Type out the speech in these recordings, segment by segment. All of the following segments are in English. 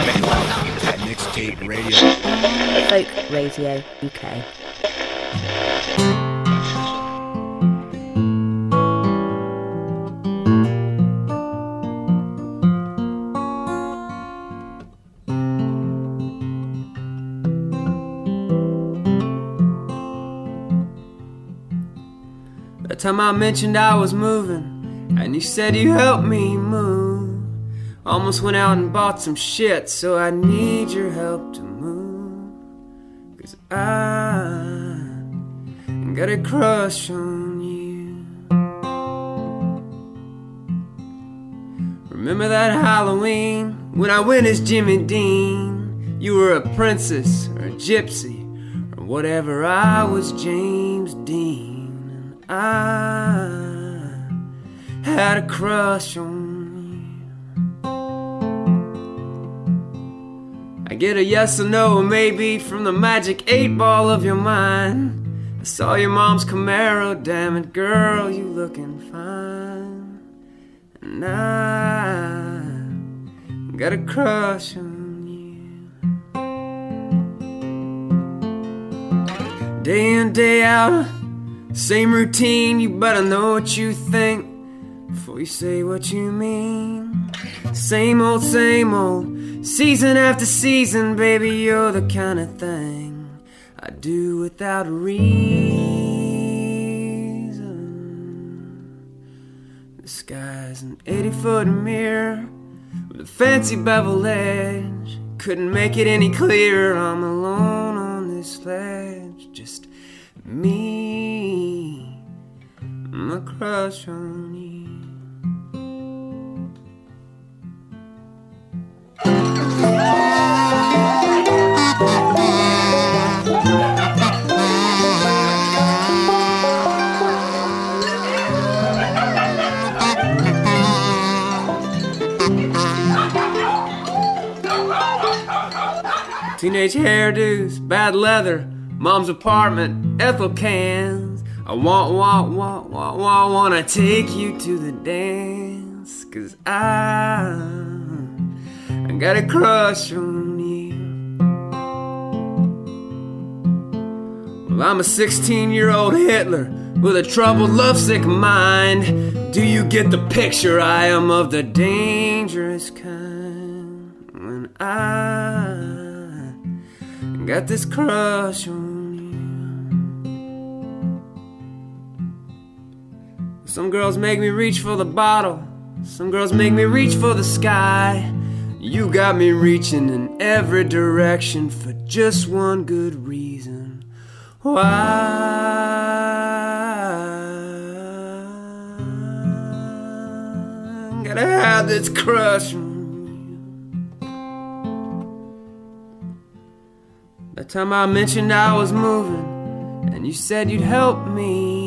Mixtape Radio. Folk Radio UK. That time I mentioned I was moving, and you said you helped me move. Almost went out and bought some shit, so I need your help to move. Cause I got a crush on you. Remember that Halloween when I went as Jimmy Dean? You were a princess or a gypsy or whatever. I was James Dean. And I had a crush on get a yes or no or maybe from the magic eight ball of your mind. I saw your mom's Camaro, damn it, girl, you looking fine. And I got a crush on you. Day in, day out, same routine, you better know what you think before you say what you mean. Same old, same old, season after season, baby, you're the kind of thing I do without reason. The sky's an 80 foot mirror with a fancy bevel edge. Couldn't make it any clearer. I'm alone on this ledge. Just me, my crush on you. Teenage hairdos, bad leather, mom's apartment, Ethel cans. I want, want, want, want, want, wanna take you to the dance. Cause I, I got a crush on you. Well, I'm a 16 year old Hitler with a troubled, lovesick mind. Do you get the picture? I am of the dangerous kind. When I got this crush on you. Some girls make me reach for the bottle, some girls make me reach for the sky. You got me reaching in every direction for just one good reason. Why? Gotta have this crush That time I mentioned I was moving, and you said you'd help me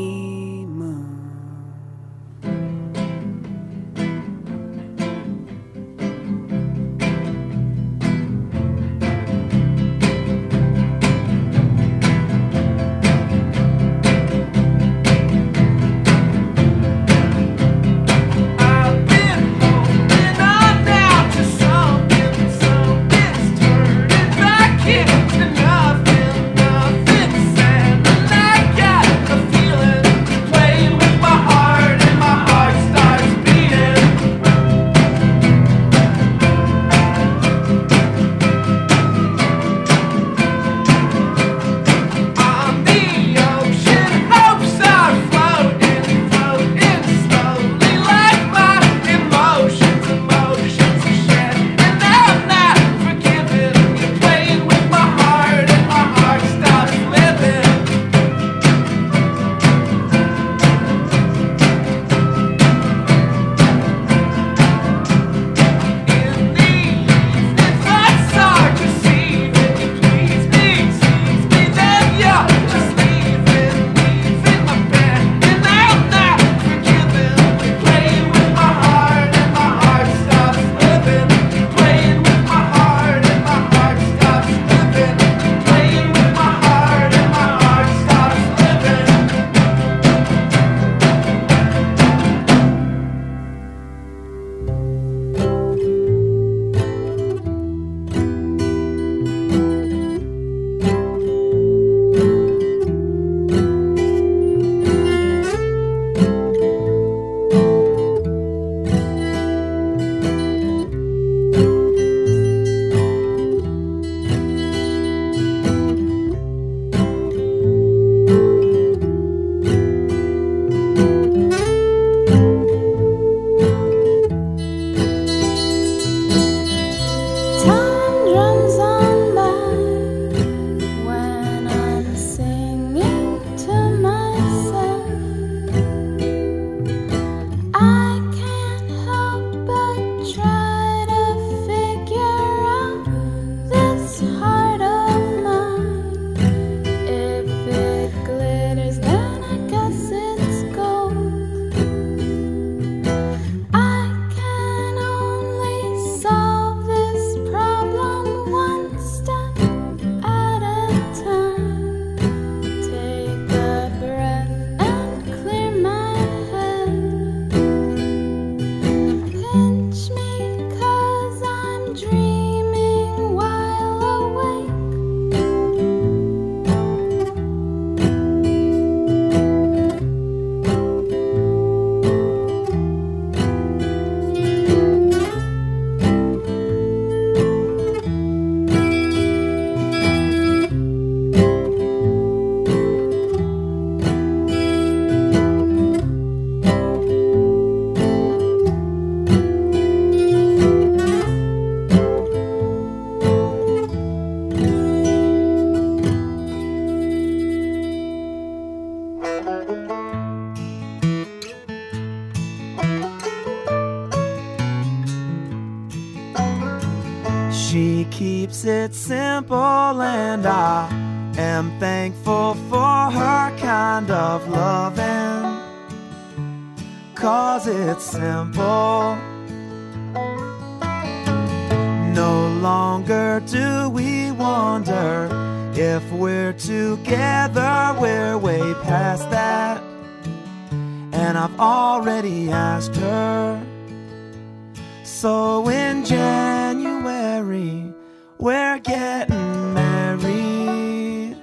In January, we're getting married.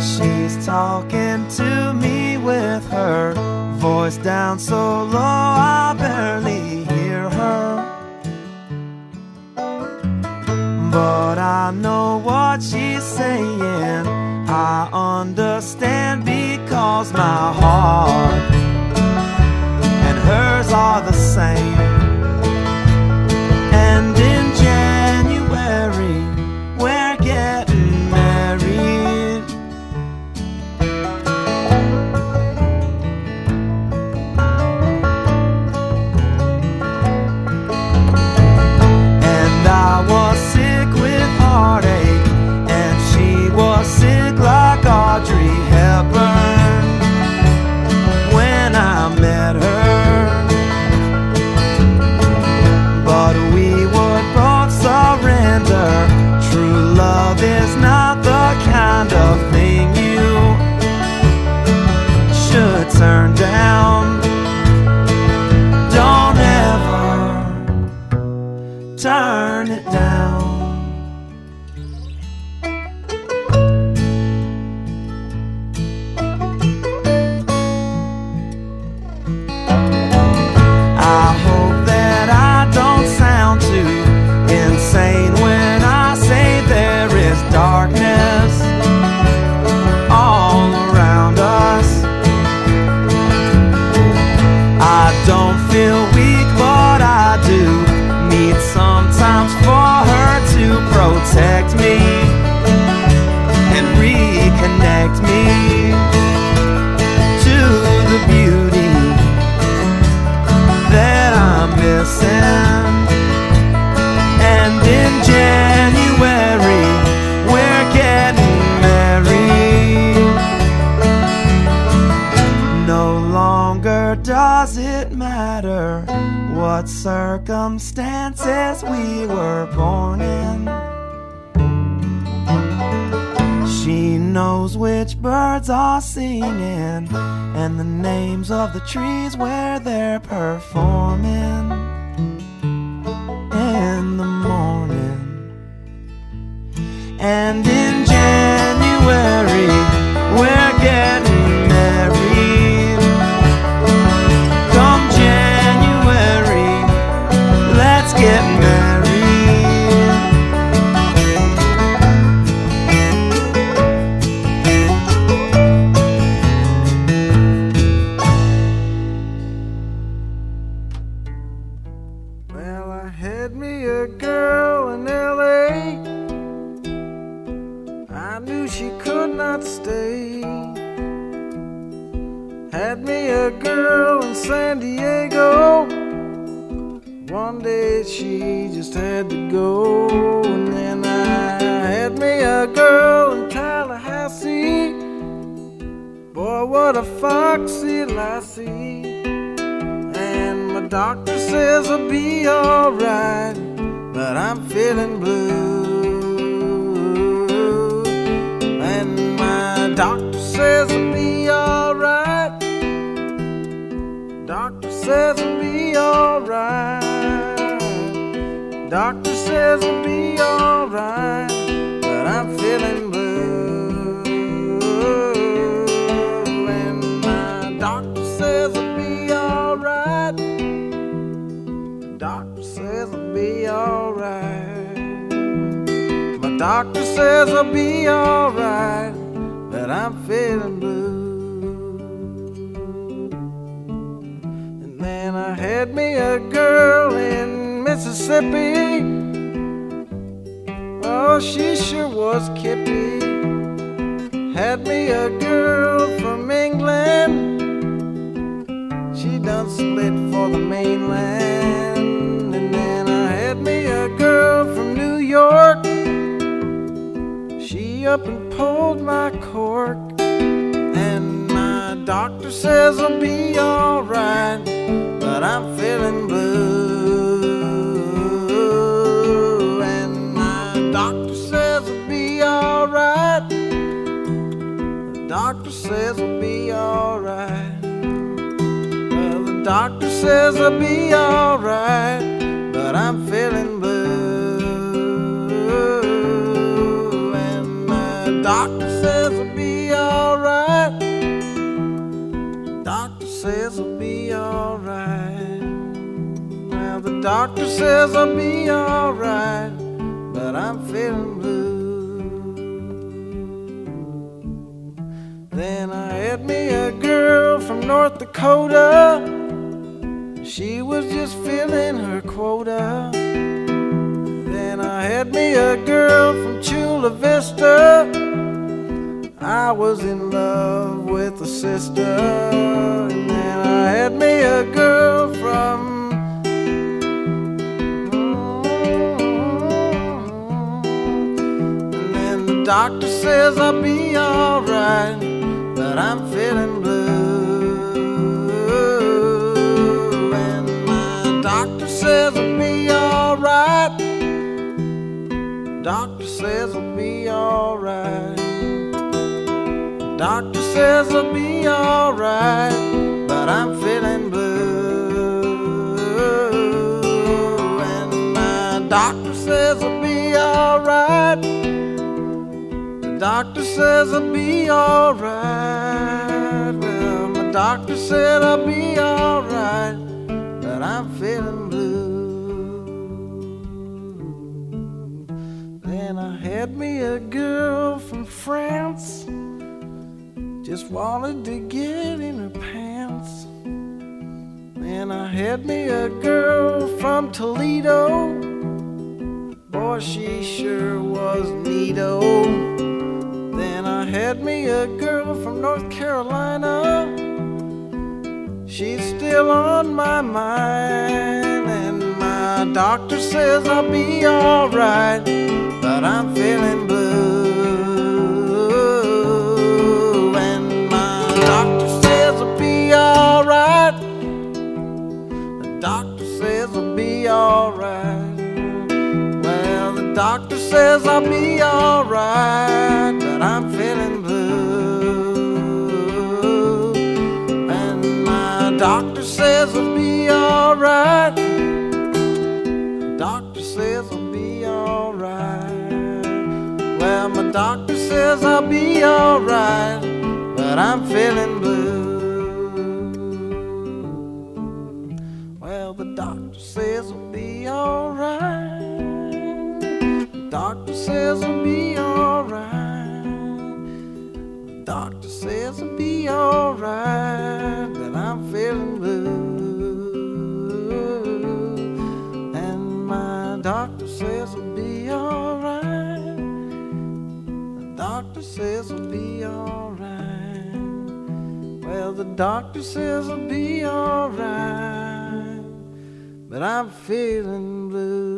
She's talking to me with her voice down so low because my heart are singing and the names of the trees where they're performing in the morning. And in What a foxy lassie. And my doctor says I'll be alright, but I'm feeling blue. And my doctor says I'll be alright. Doctor says I'll be alright. Doctor says I'll be alright, says I'll be alright, but I'm feeling blue. And then I had me a girl in Mississippi. Oh, she sure was kippy. Had me a girl from England. She done split for the mainland. And then I had me a girl Up and pulled my cork. And my doctor says I'll be alright. But I'm feeling blue. And my doctor says I'll be alright. The doctor says I'll be alright. Well, the doctor says I'll be alright, but I'm feeling doctor says I'll be alright, but I'm feeling blue. Then I had me a girl from North Dakota. She was just filling her quota. Then I had me a girl from Chula Vista. I was in love with a sister. And then I had me a girl from. Doctor says I'll be alright, but I'm feeling blue. And my doctor says I'll be alright. Doctor says I'll be alright. Doctor says I'll be alright, but I'm feeling blue. And my doctor says I'll be alright. Doctor says I'll be alright. Well, my doctor said I'll be alright, but I'm feeling blue. Then I had me a girl from France. Just wanted to get in her pants. Then I had me a girl from Toledo. Boy, she sure was neato. Oh. Then I had me a girl from North Carolina. She's still on my mind, and my doctor says I'll be alright, but I'm feeling blue. And my doctor says I'll be alright. The doctor says I'll be alright. Well, the doctor says I'll be alright, I'm feeling blue. And my doctor says I'll be alright. Doctor says I'll be alright. Well, my doctor says I'll be alright, but I'm feeling doctor says I'll be alright, but I'm feeling blue.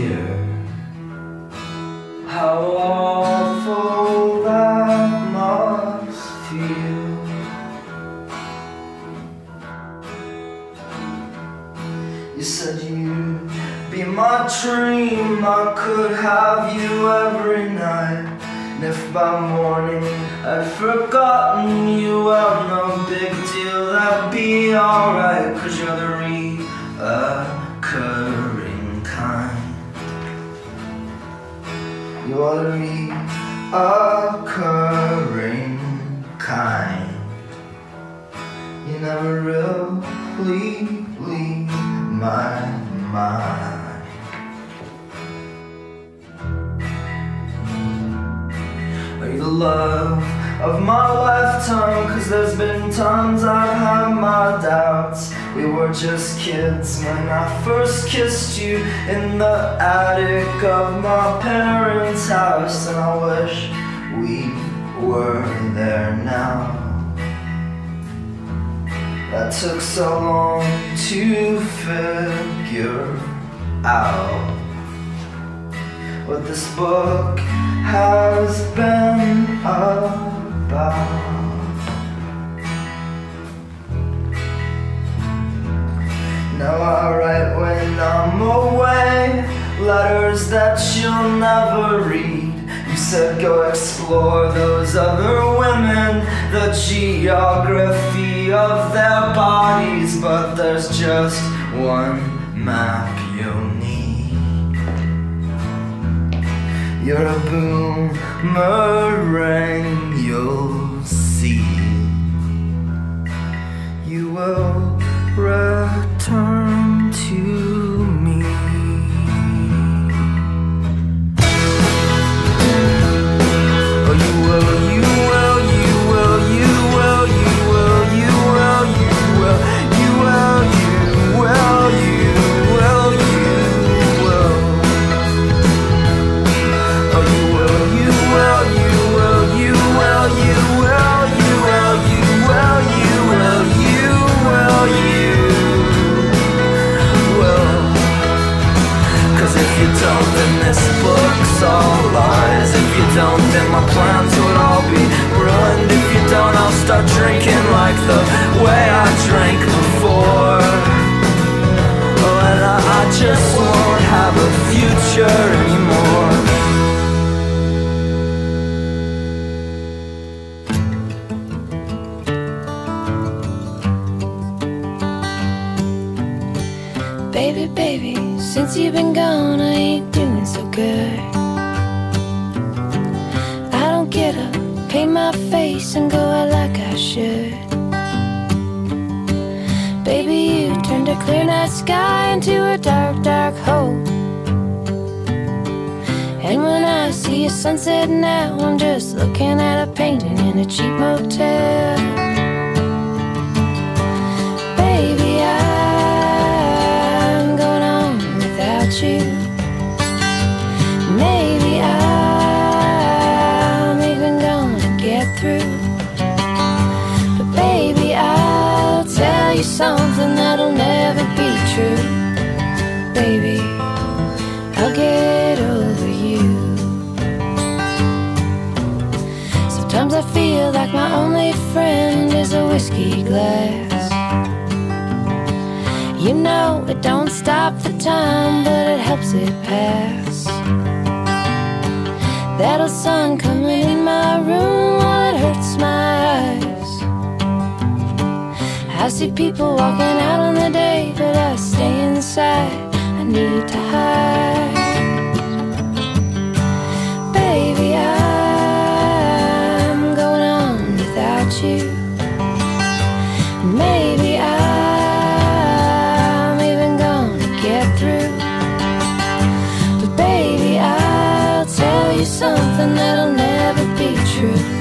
Here. How awful that must feel. You said you'd be my dream. I could have you every night. And if by morning I'd forgotten you, well, no big deal, that'd be alright. Cause you're the reoccurring You are the reoccurring kind. You never really leave my mind. Are you the love of my lifetime? Cause there's been times I've had my doubts. We were just kids when I first kissed you in the attic of my parents' house, and I wish we were there now. That took so long to figure out what this book has been about. Now I write when I'm away letters that you'll never read. You said go explore those other women, the geography of their bodies, but there's just one map you'll need. You're a boomerang, you'll see. You will turn to don't, then my plans would all be ruined. If you don't, I'll start drinking like the way I drank before. Oh, and I, I just won't have a future anymore. Baby, baby, since you've been gone, I ain't doing so good. Paint my face, and go out like I should. Baby, you turned a clear night sky into a dark, dark hole. And when I see a sunset now, I'm just looking at a painting in a cheap motel. Baby, I'm going on without you. Like my only friend is a whiskey glass. You know it don't stop the time, but it helps it pass. That old sun coming in my room while it hurts my eyes. I see people walking out on the day, but I stay inside. I need to hide. Something that'll never be true.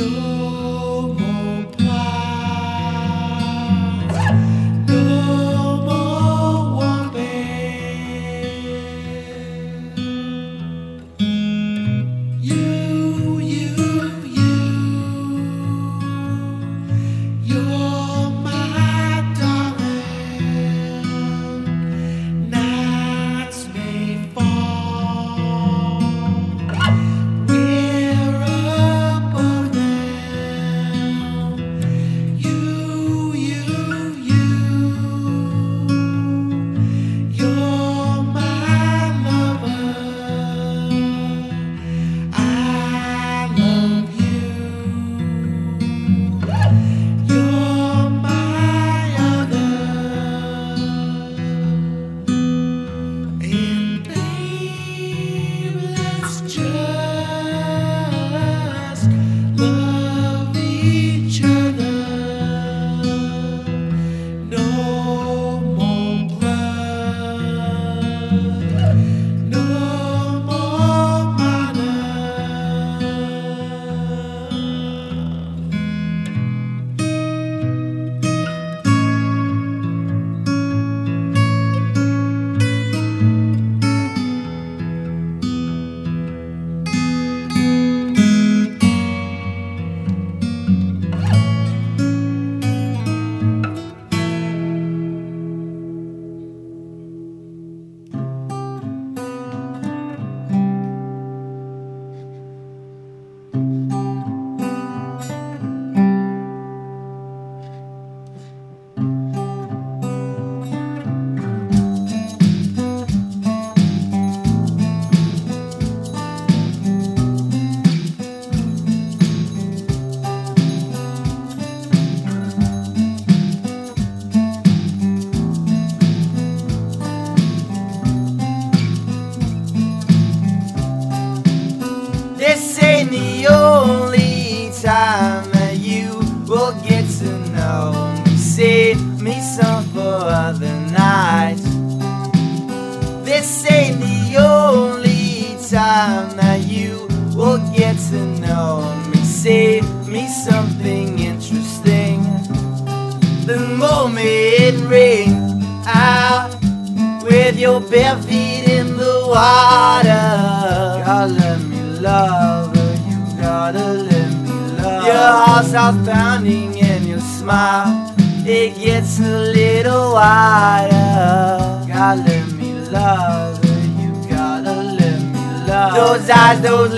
Time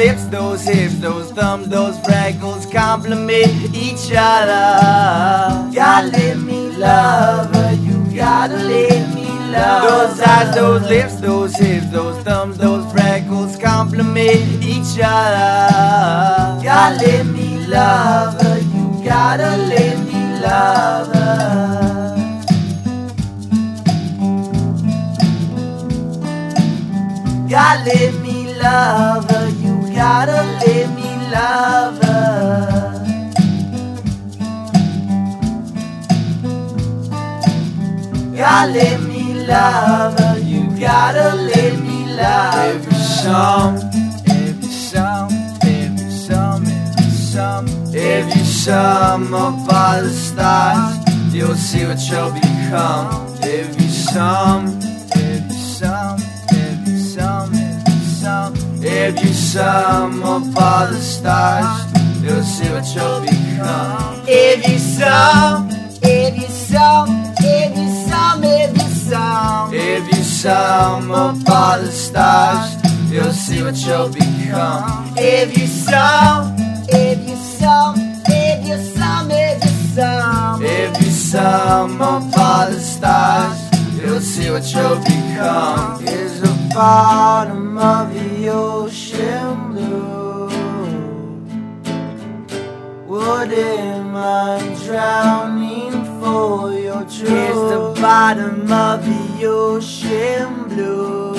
lips, those hips, those thumbs, those freckles compliment each other. Gotta let me love her, you gotta let me love her. Those eyes, those lips, those hips, those thumbs, those freckles compliment each other. Gotta let me love her, you gotta let me love her. Gotta let me love her, gotta let me love her. Gotta let me love her, you gotta let me love her. Every song, every song, every song, every song, every summer by the stars, you'll see what you'll become. Every song, song, every summer by the stars, you'll see what you'll become. Every song, every song, every song, every song, every summer by the stars, you'll see what you'll become. Every song, every song, every song, every song, every summer by the stars, you'll see what you'll become. Is the bottom of the ocean blue? Am I drowning for your truth? Is the bottom of the ocean blue?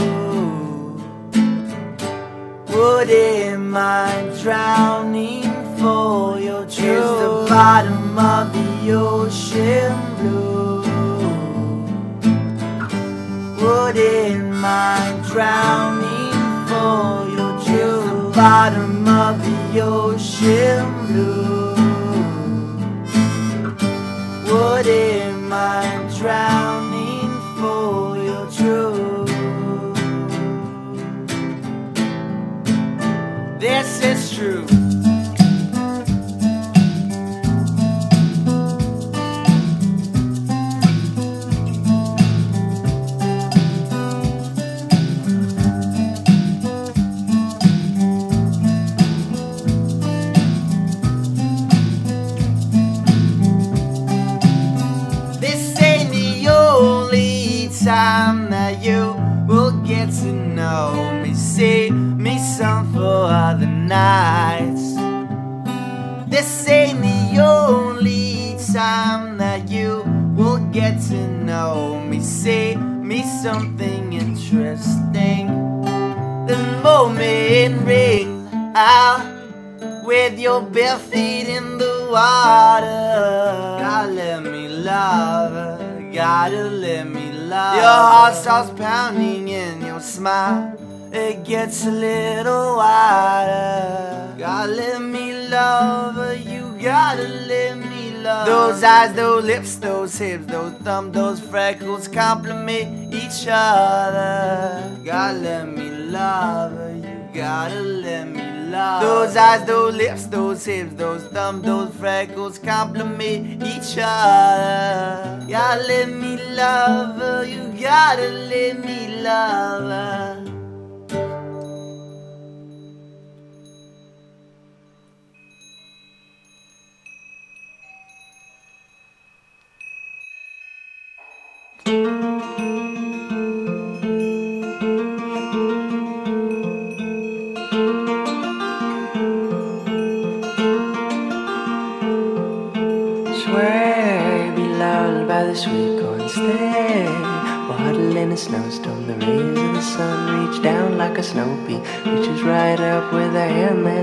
Am I drowning for your truth? Is the bottom of the ocean blue? Am I drowning for your truth? The bottom of the ocean blue? What am I drowning for your truth? This is true. Nights. This ain't the only time that you will get to know me. Say me something interesting. The moment ring out with your bare feet in the water. Gotta let me love her, gotta let me love Your heart starts pounding and your smile, it gets a little wider. Gotta let me love her, you gotta let me love Those eyes, those lips, those hips, those thumbs, those freckles compliment each other. Gotta let me love her, you gotta let me love Those eyes, those lips, those hips, those thumbs, those freckles compliment each other. Gotta let me love her, you gotta let me love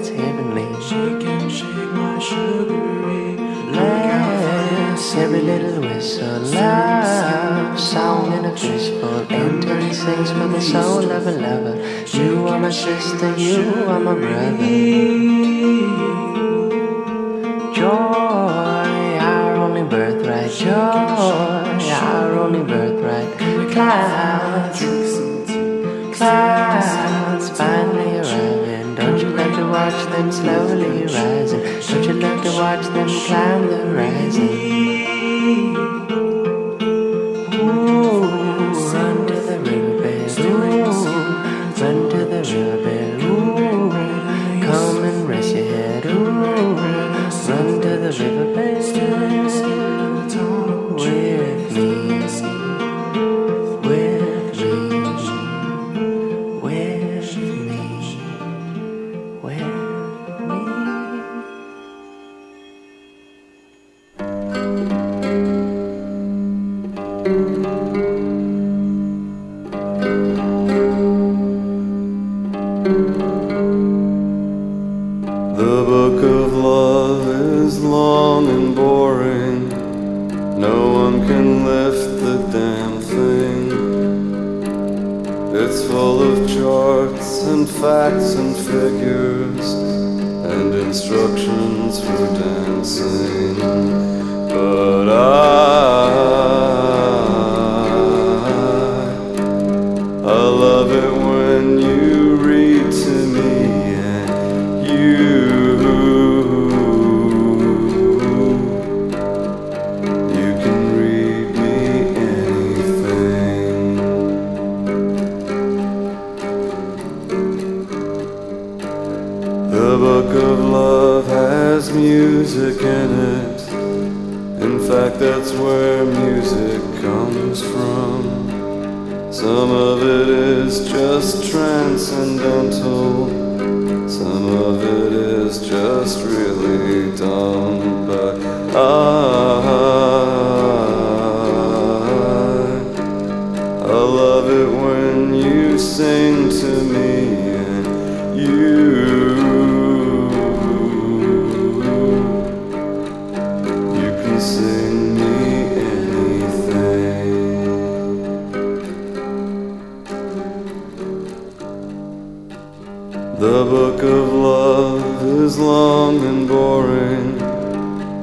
heavenly. Shake and shake my sugary. Bless every little whistle, love, song in a. Enter and sings for the soul of a lover. You are my sister, you are my brother. Joy, our only birthright. Joy, our only birthright. Clouds, clouds finally arriving. Don't you love to watch them slowly rising? Don't you love to watch them climb the horizon. Of it is just transcendental. Some of it is just really dumb, but I, I love it when you sing to book of love is long and boring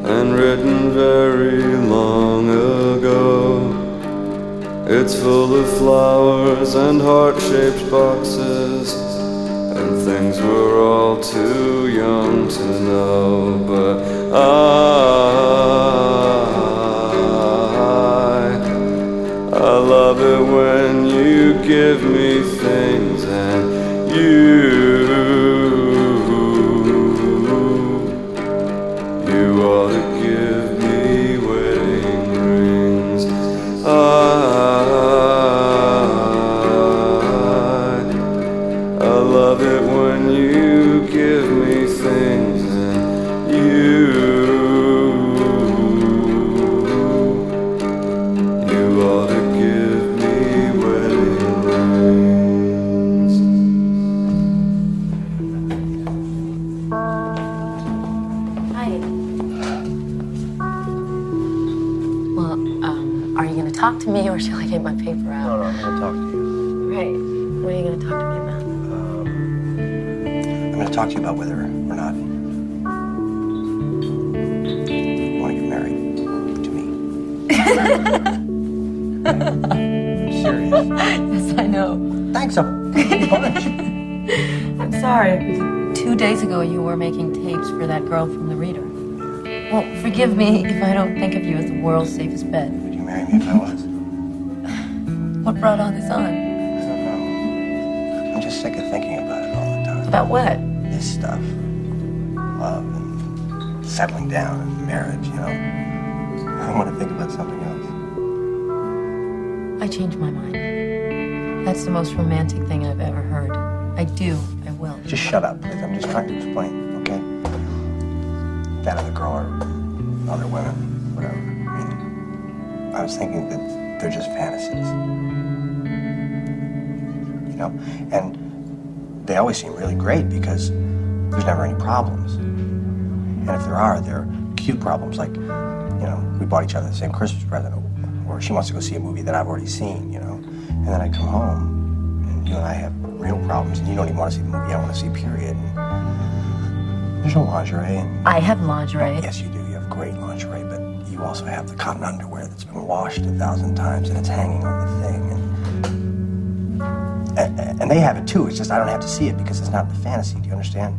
and written very long ago. It's full of flowers and heart shaped boxes and things we're all too young to know. But I, I love it when you give me things and you, you talk to you about whether or not you want to get married to me. serious. yes, I know. Thanks a bunch. I'm sorry. Two days ago, you were making tapes for that girl from the reader. Well, forgive me if I don't think of you as the world's safest bet. Would you marry me if I was? What brought all this on? I don't know. I'm just sick of thinking about it all the time. About what? Stuff. Love and settling down and marriage, you know. I want to think about something else. I changed my mind. That's the most romantic thing I've ever heard. I do. I will. Just shut up, please. I'm just trying to explain, okay? That other girl or other women, whatever. I mean, I was thinking that they're just fantasies. You know? And they always seem really great because there's never any problems. And if there are, they're cute problems like, you know, we bought each other the same Christmas present, or she wants to go see a movie that I've already seen, you know? And then I come home, and you and I have real problems, and you don't even want to see the movie I want to see, period. And there's no lingerie, and I have lingerie. yes, you do. You have great lingerie, but you also have the cotton underwear that's been washed a thousand times, and it's hanging on the thing. And, and, and they have it too. It's just I don't have to see it because it's not the fantasy. Do you understand?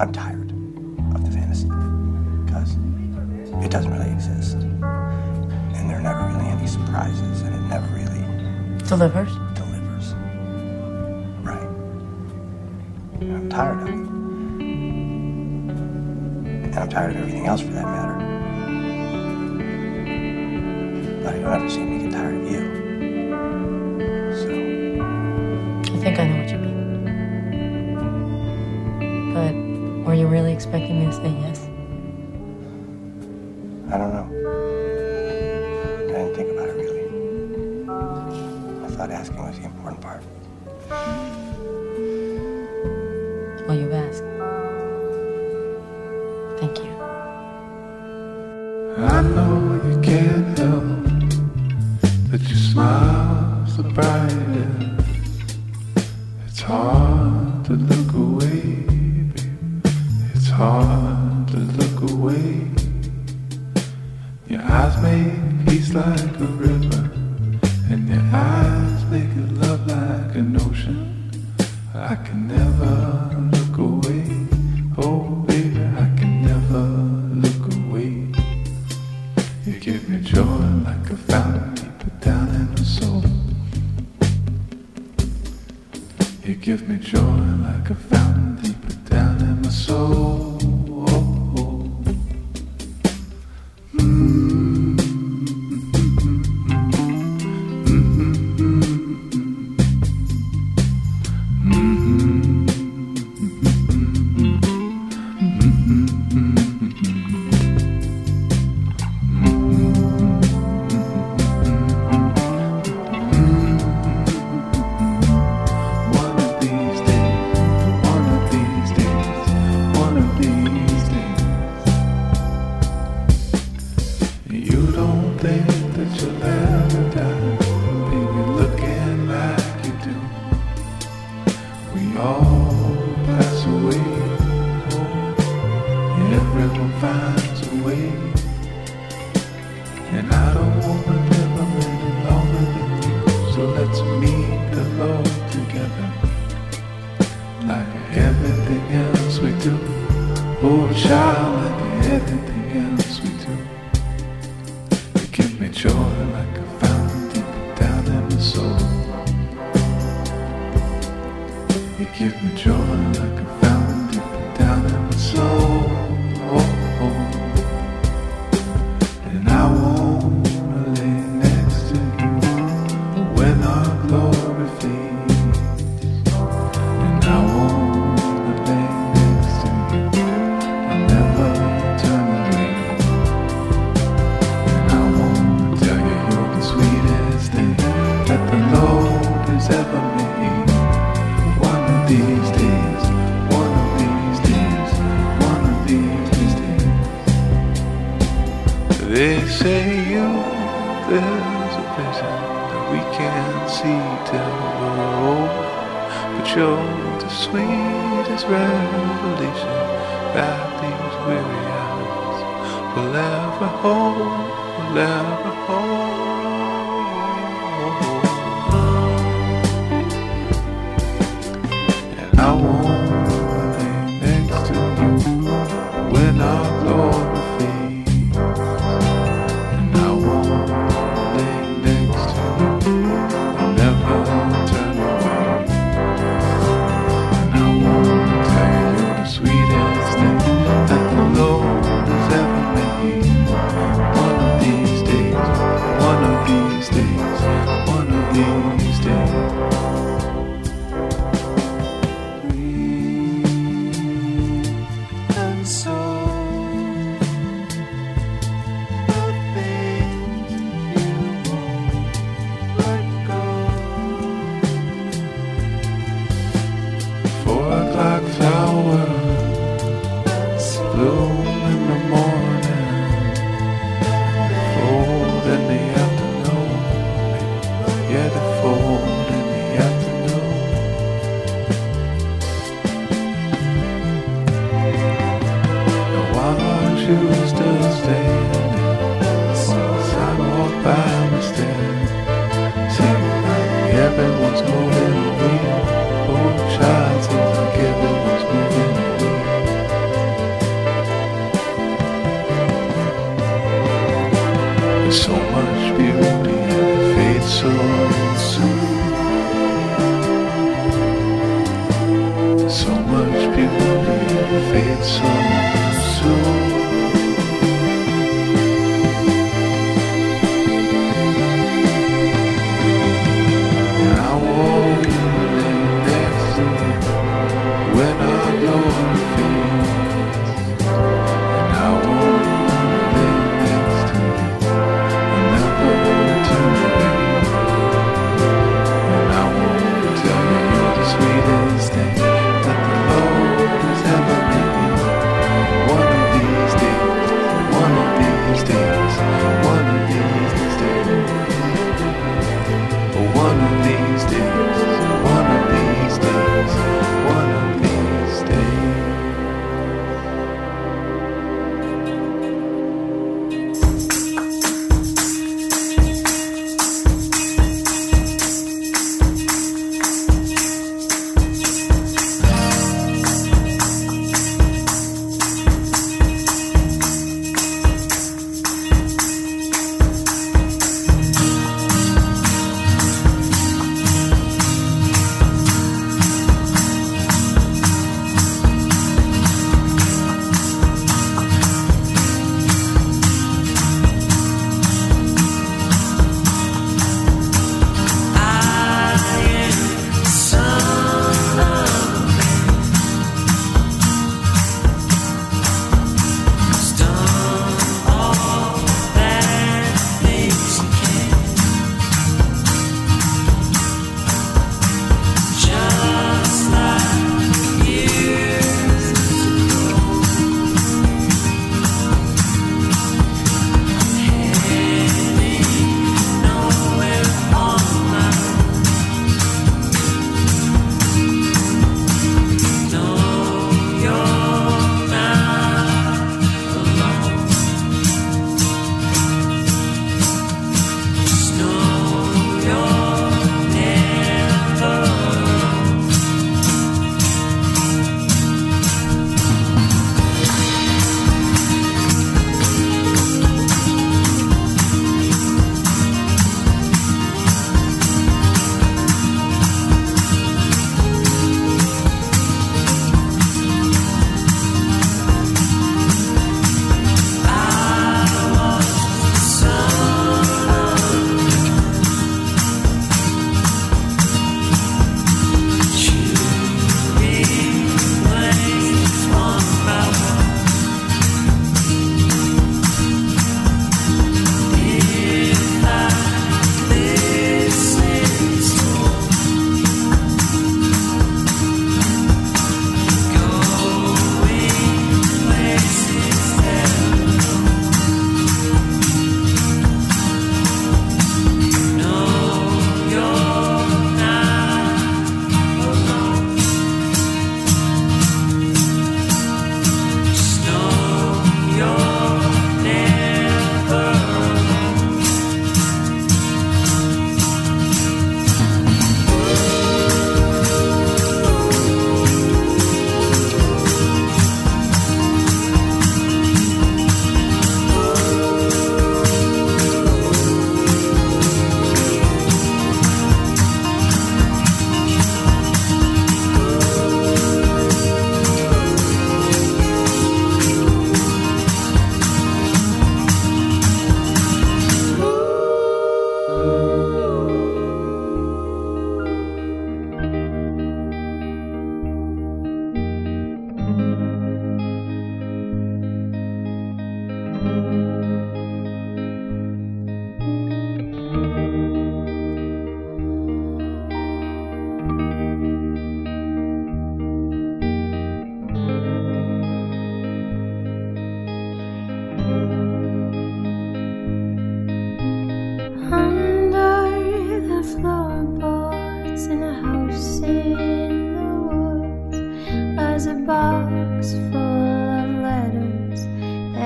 I'm tired of the fantasy because it doesn't really exist. And there are never really any surprises, and it never really delivers. Delivers. Right. I'm tired of it. And I'm tired of everything else for that matter. But I don't ever seem to get tired of you. So. I think I know what you mean. expecting me to say yes. everyone finds a way. And I don't wanna live a minute longer than you. So let's meet the Lord together. Like everything else we do. Oh child, like everything else we do. You give me joy like a fountain deep down in my soul. You give me joy. You.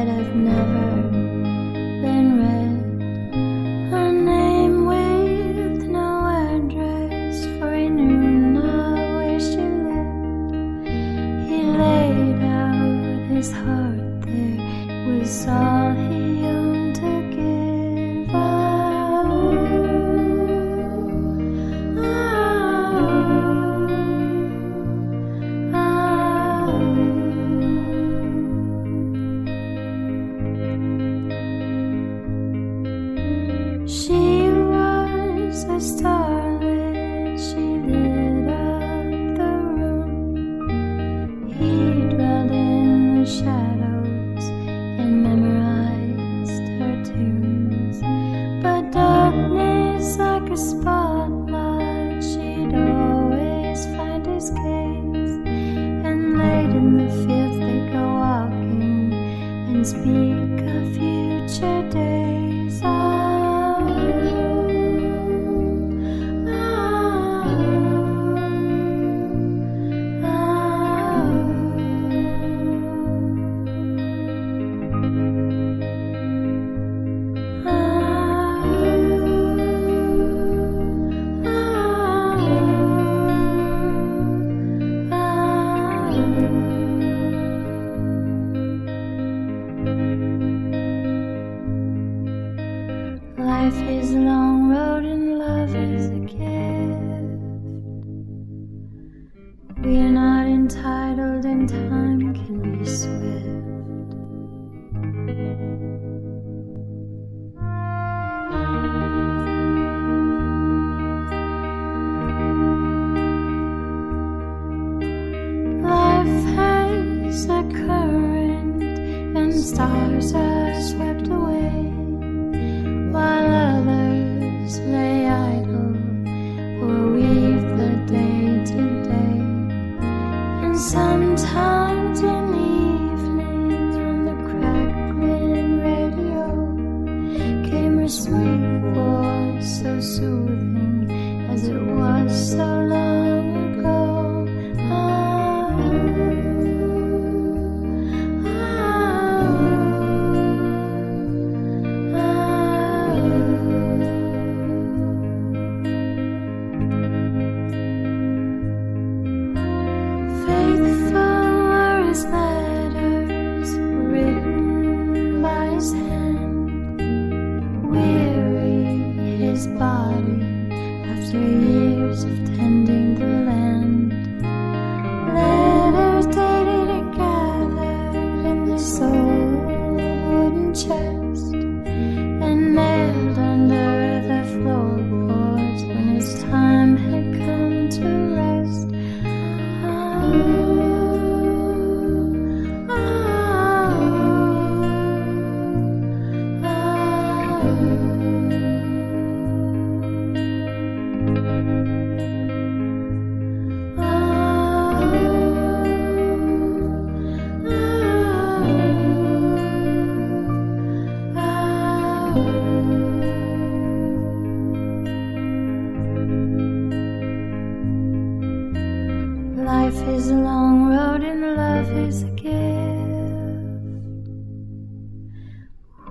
That have never stars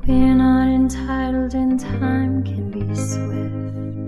We're not entitled and time can be swift.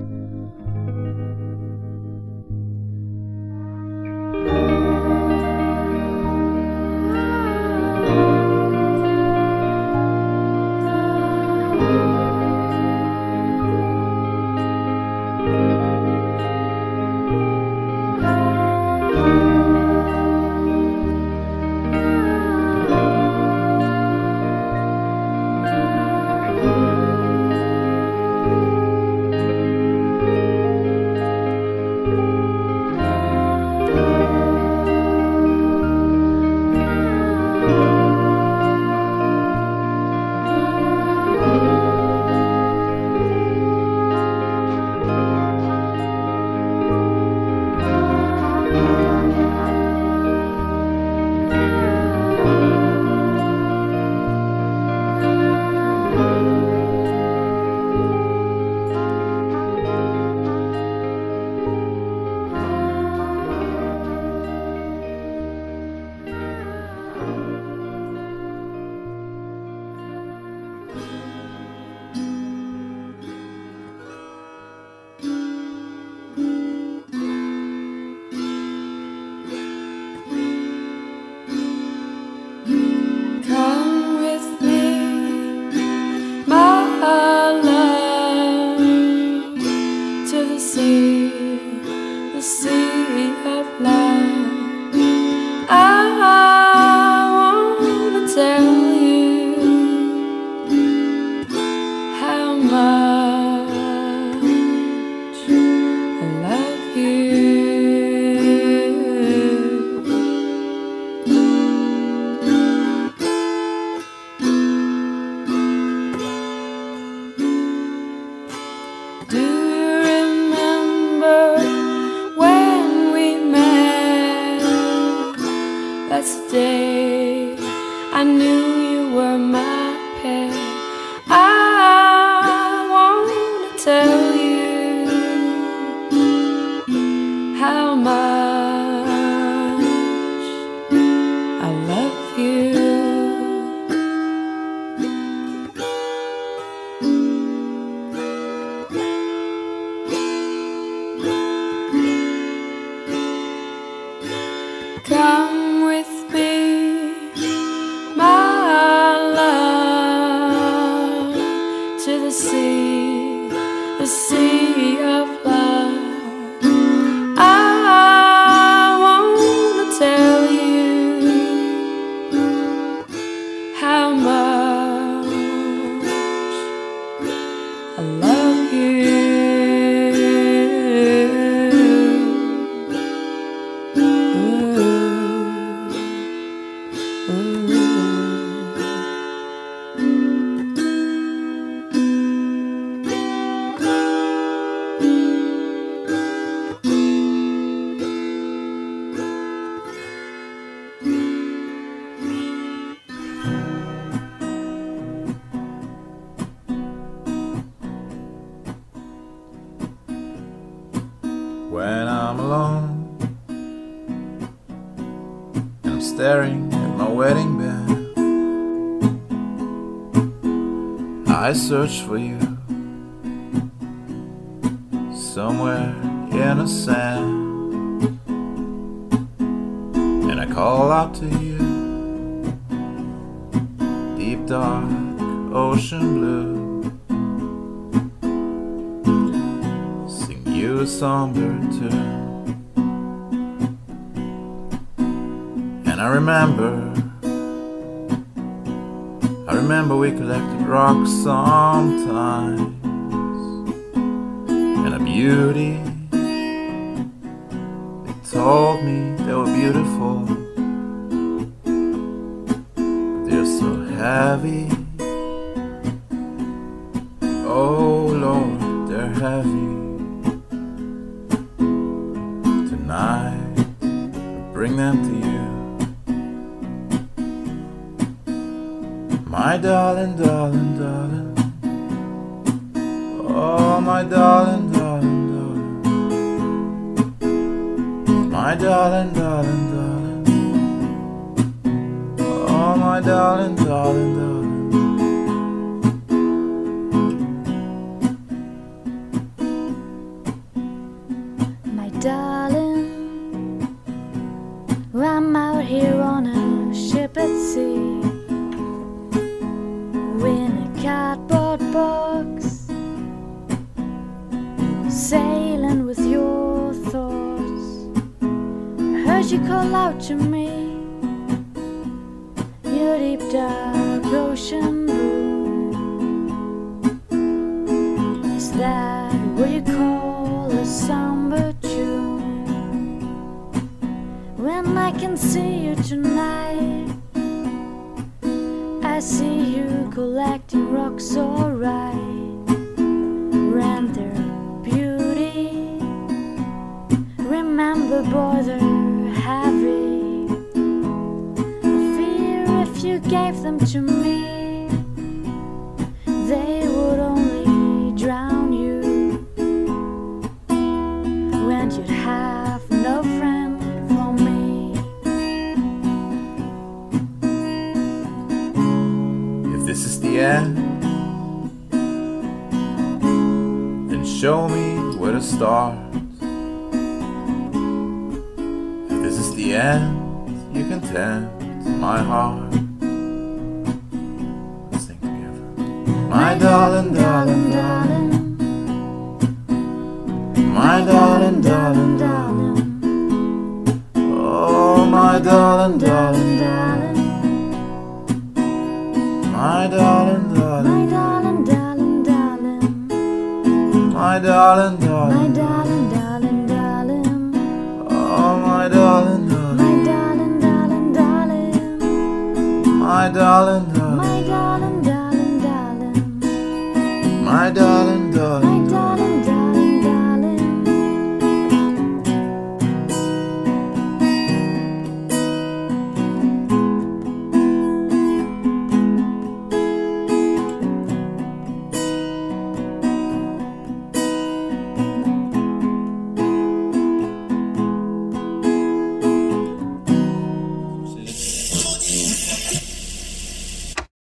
I search for you somewhere in the sand, and I call out to you, deep dark ocean blue. Sing you a somber tune, and I remember remember we collected rocks sometimes. And a beauty They told me they were beautiful. They're so heavy. see you tonight. I see you collecting rocks, alright. Render beauty. Remember, bother heavy. Fear if you gave them to me. star.